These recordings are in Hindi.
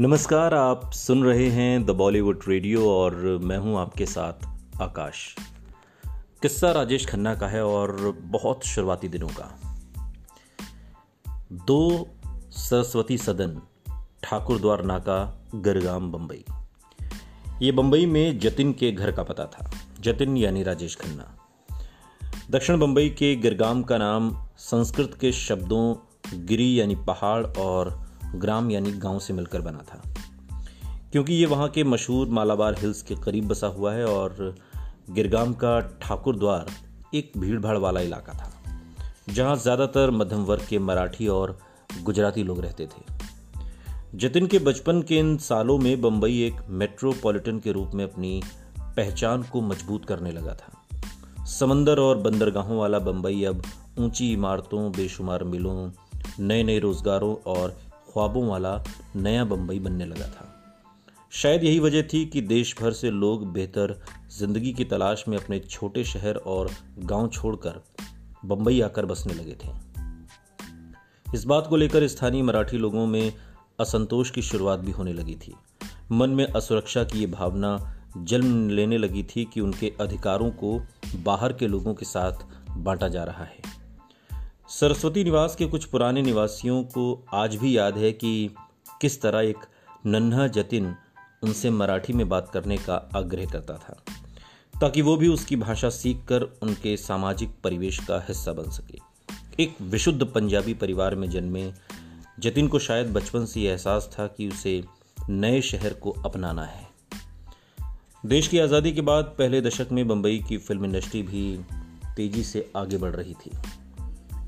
नमस्कार, आप सुन रहे हैं द बॉलीवुड रेडियो और मैं हूँ आपके साथ आकाश। किस्सा राजेश खन्ना का है और बहुत शुरुआती दिनों का। दो सरस्वती सदन, ठाकुर द्वार नाका गरगाम बम्बई ये बम्बई में जतिन के घर का पता था। जतिन यानी राजेश खन्ना। दक्षिण बम्बई के गिरगाम का नाम संस्कृत के शब्दों गिरी यानी पहाड़ और ग्राम यानी गाँव से मिलकर बना था। क्योंकि ये वहाँ के मशहूर मालाबार हिल्स के करीब बसा हुआ है और गिरगाम का ठाकुर द्वार एक भीड़ भाड़ वाला इलाका था, जहाँ ज़्यादातर मध्यम वर्ग के मराठी और गुजराती लोग रहते थे। जतिन के बचपन के इन सालों में बम्बई एक मेट्रोपॉलिटन के रूप में अपनी पहचान को मज़बूत करने लगा था। समंदर और बंदरगाहों वाला बम्बई अब ऊँची इमारतों, बेशुमार मिलों नए नए रोजगारों और ख्वाबों वाला नया बम्बई बनने लगा था। शायद यही वजह थी कि देश भर से लोग बेहतर ज़िंदगी की तलाश में अपने छोटे शहर और गाँव छोड़कर बम्बई आकर बसने लगे थे। इस बात को लेकर स्थानीय मराठी लोगों में असंतोष की शुरुआत भी होने लगी थी। मन में असुरक्षा की ये भावना जन्म लेने लगी थी कि उनके अधिकारों को बाहर के लोगों के साथ बांटा जा रहा है। सरस्वती निवास के कुछ पुराने निवासियों को आज भी याद है कि किस तरह एक नन्हा जतिन उनसे मराठी में बात करने का आग्रह करता था, ताकि वो भी उसकी भाषा सीखकर उनके सामाजिक परिवेश का हिस्सा बन सके। एक विशुद्ध पंजाबी परिवार में जन्मे जतिन को शायद बचपन से एहसास था कि उसे नए शहर को अपनाना है। देश की आज़ादी के बाद पहले दशक में बम्बई की फ़िल्म इंडस्ट्री भी तेज़ी से आगे बढ़ रही थी।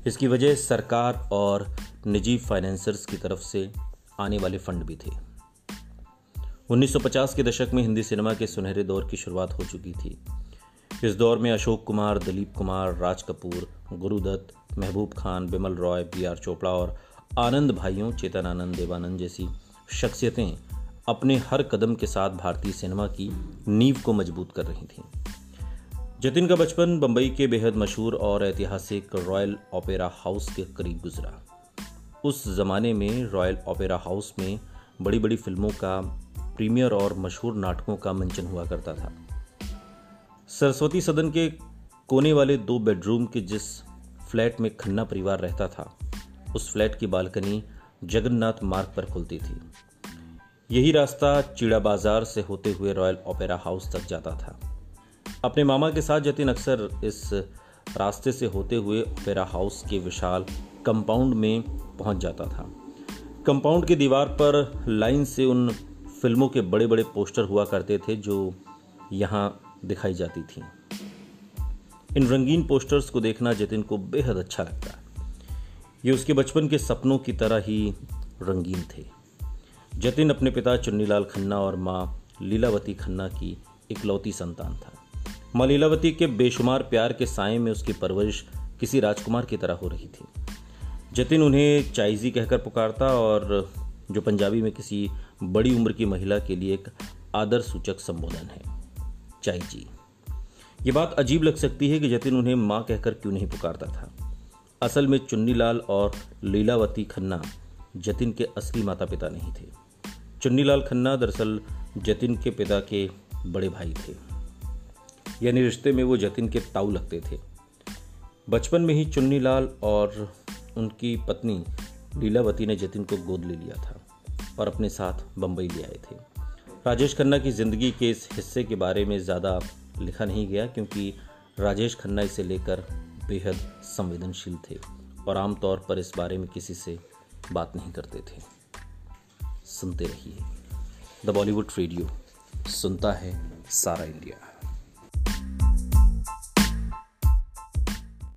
इसकी वजह सरकार और निजी फाइनेंसर्स की तरफ़ से आने वाले फंड भी थे। 1950 के दशक में हिंदी सिनेमा के सुनहरे दौर की शुरुआत हो चुकी थी। इस दौर में अशोक कुमार, दिलीप कुमार, राज कपूर, गुरुदत्त, महबूब खान, बिमल रॉय बी आर चोपड़ा और आनंद भाइयों, चेतन आनंद, देवानंद जैसी शख्सियतें अपने हर कदम के साथ भारतीय सिनेमा की नींव को मज़बूत कर रही थीं। जतिन का बचपन बम्बई के बेहद मशहूर और ऐतिहासिक रॉयल ओपेरा हाउस के करीब गुजरा। उस ज़माने में रॉयल ओपेरा हाउस में बड़ी बड़ी फ़िल्मों का, प्रीमियर और मशहूर नाटकों का मंचन हुआ करता था। सरस्वती सदन के कोने वाले दो बेडरूम के जिस फ्लैट में खन्ना परिवार रहता था, उस फ्लैट की बालकनी जगन्नाथ मार्ग पर खुलती थी। यही रास्ता चीड़ा बाज़ार से होते हुए रॉयल ओपेरा हाउस तक जाता था। अपने मामा के साथ जतिन अक्सर इस रास्ते से होते हुए ओपेरा हाउस के विशाल कंपाउंड में पहुँच जाता था। कंपाउंड की दीवार पर लाइन से उन फ़िल्मों के बड़े बड़े पोस्टर हुआ करते थे जो यहाँ दिखाई जाती थी। इन रंगीन पोस्टर्स को देखना जतिन को बेहद अच्छा लगता। ये उसके बचपन के सपनों की तरह ही रंगीन थे। जतिन अपने पिता चुन्नीलाल खन्ना और माँ लीलावती खन्ना की इकलौती संतान था। माँ लीलावती के बेशुमार प्यार के साय में उसकी परवरिश किसी राजकुमार की तरह हो रही थी। जतिन उन्हें चाइजी कहकर पुकारता और जो पंजाबी में किसी बड़ी उम्र की महिला के लिए एक आदर सूचक संबोधन है। चाई जी ये बात अजीब लग सकती है कि जतिन उन्हें माँ कहकर क्यों नहीं पुकारता था। असल में चुन्नीलाल और लीलावती खन्ना जतिन के असली माता पिता नहीं थे। चुन्नीलाल खन्ना दरअसल जतिन के पिता के बड़े भाई थे। यानी रिश्ते में वो जतिन के ताऊ लगते थे। बचपन में ही चुन्नी लाल और उनकी पत्नी लीलावती ने जतिन को गोद ले लिया था और अपने साथ बम्बई ले आए थे। राजेश खन्ना की ज़िंदगी के इस हिस्से के बारे में ज़्यादा लिखा नहीं गया क्योंकि राजेश खन्ना इसे लेकर बेहद संवेदनशील थे और आमतौर पर इस बारे में किसी से बात नहीं करते थे। सुनते रहिए। द बॉलीवुड रेडियो, सुनता है सारा इंडिया।